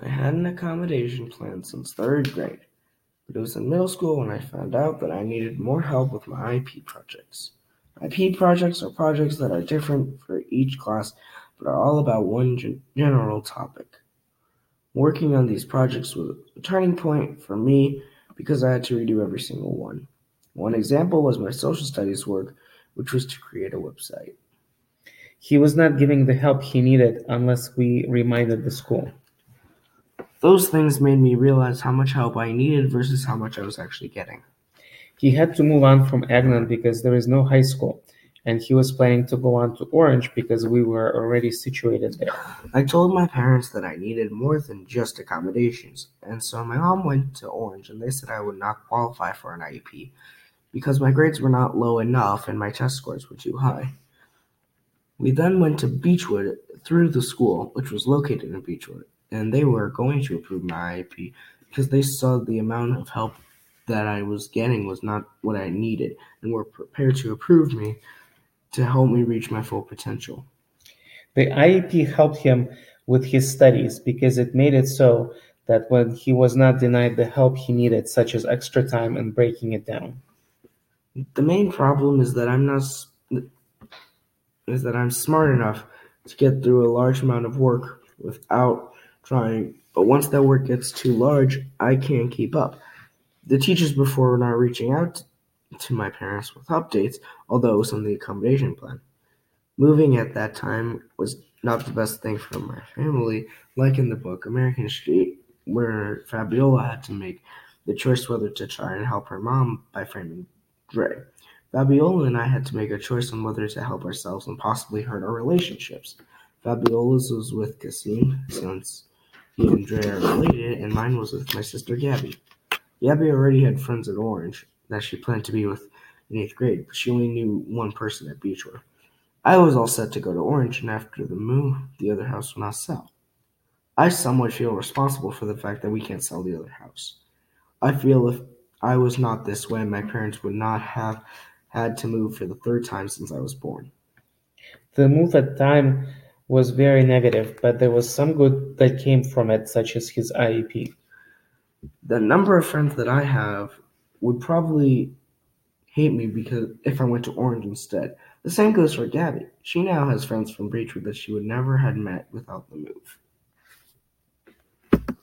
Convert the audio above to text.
I had an accommodation plan since third grade, but it was in middle school when I found out that I needed more help with my IP projects. IP projects are projects that are different for each class but are all about one gen- general topic. Working on these projects was a turning point for me because I had to redo every single one. One example was my social studies work, which was to create a website. He was not giving the help he needed unless we reminded the school. Those things made me realize how much help I needed versus how much I was actually getting. He had to move on from Agnon because there is no high school, and he was planning to go on to Orange because we were already situated there. I told my parents that I needed more than just accommodations, and so my mom went to Orange and they said I would not qualify for an IEP because my grades were not low enough and my test scores were too high. We then went to Beachwood through the school, which was located in Beachwood, and they were going to approve my IEP because they saw the amount of help that I was getting was not what I needed and were prepared to approve me to help me reach my full potential. The IEP helped him with his studies because it made it so that when he was not denied the help he needed, such as extra time and breaking it down. The main problem is that I'm not is that I'm smart enough to get through a large amount of work without trying, but once that work gets too large, I can't keep up. The teachers before were not reaching out to my parents with updates, although it was on the accommodation plan. Moving at that time was not the best thing for my family, like in the book American Street, where Fabiola had to make the choice whether to try and help her mom by framing Dray. Fabiola and I had to make a choice on whether to help ourselves and possibly hurt our relationships. Fabiola's was with Kasim, since he and Dray are related, and mine was with my sister Gabby. Gabby already had friends at Orange that she planned to be with in eighth grade, but she only knew one person at Beachwood. I was all set to go to Orange, and after the move, the other house will not sell. I somewhat feel responsible for the fact that we can't sell the other house. I feel if I was not this way, my parents would not have had to move for the third time since I was born. The move at time was very negative, but there was some good that came from it, such as his IEP. The number of friends that I have would probably hate me because if I went to Orange instead. The same goes for Gabby. She now has friends from Beachwood that she would never have met without the move.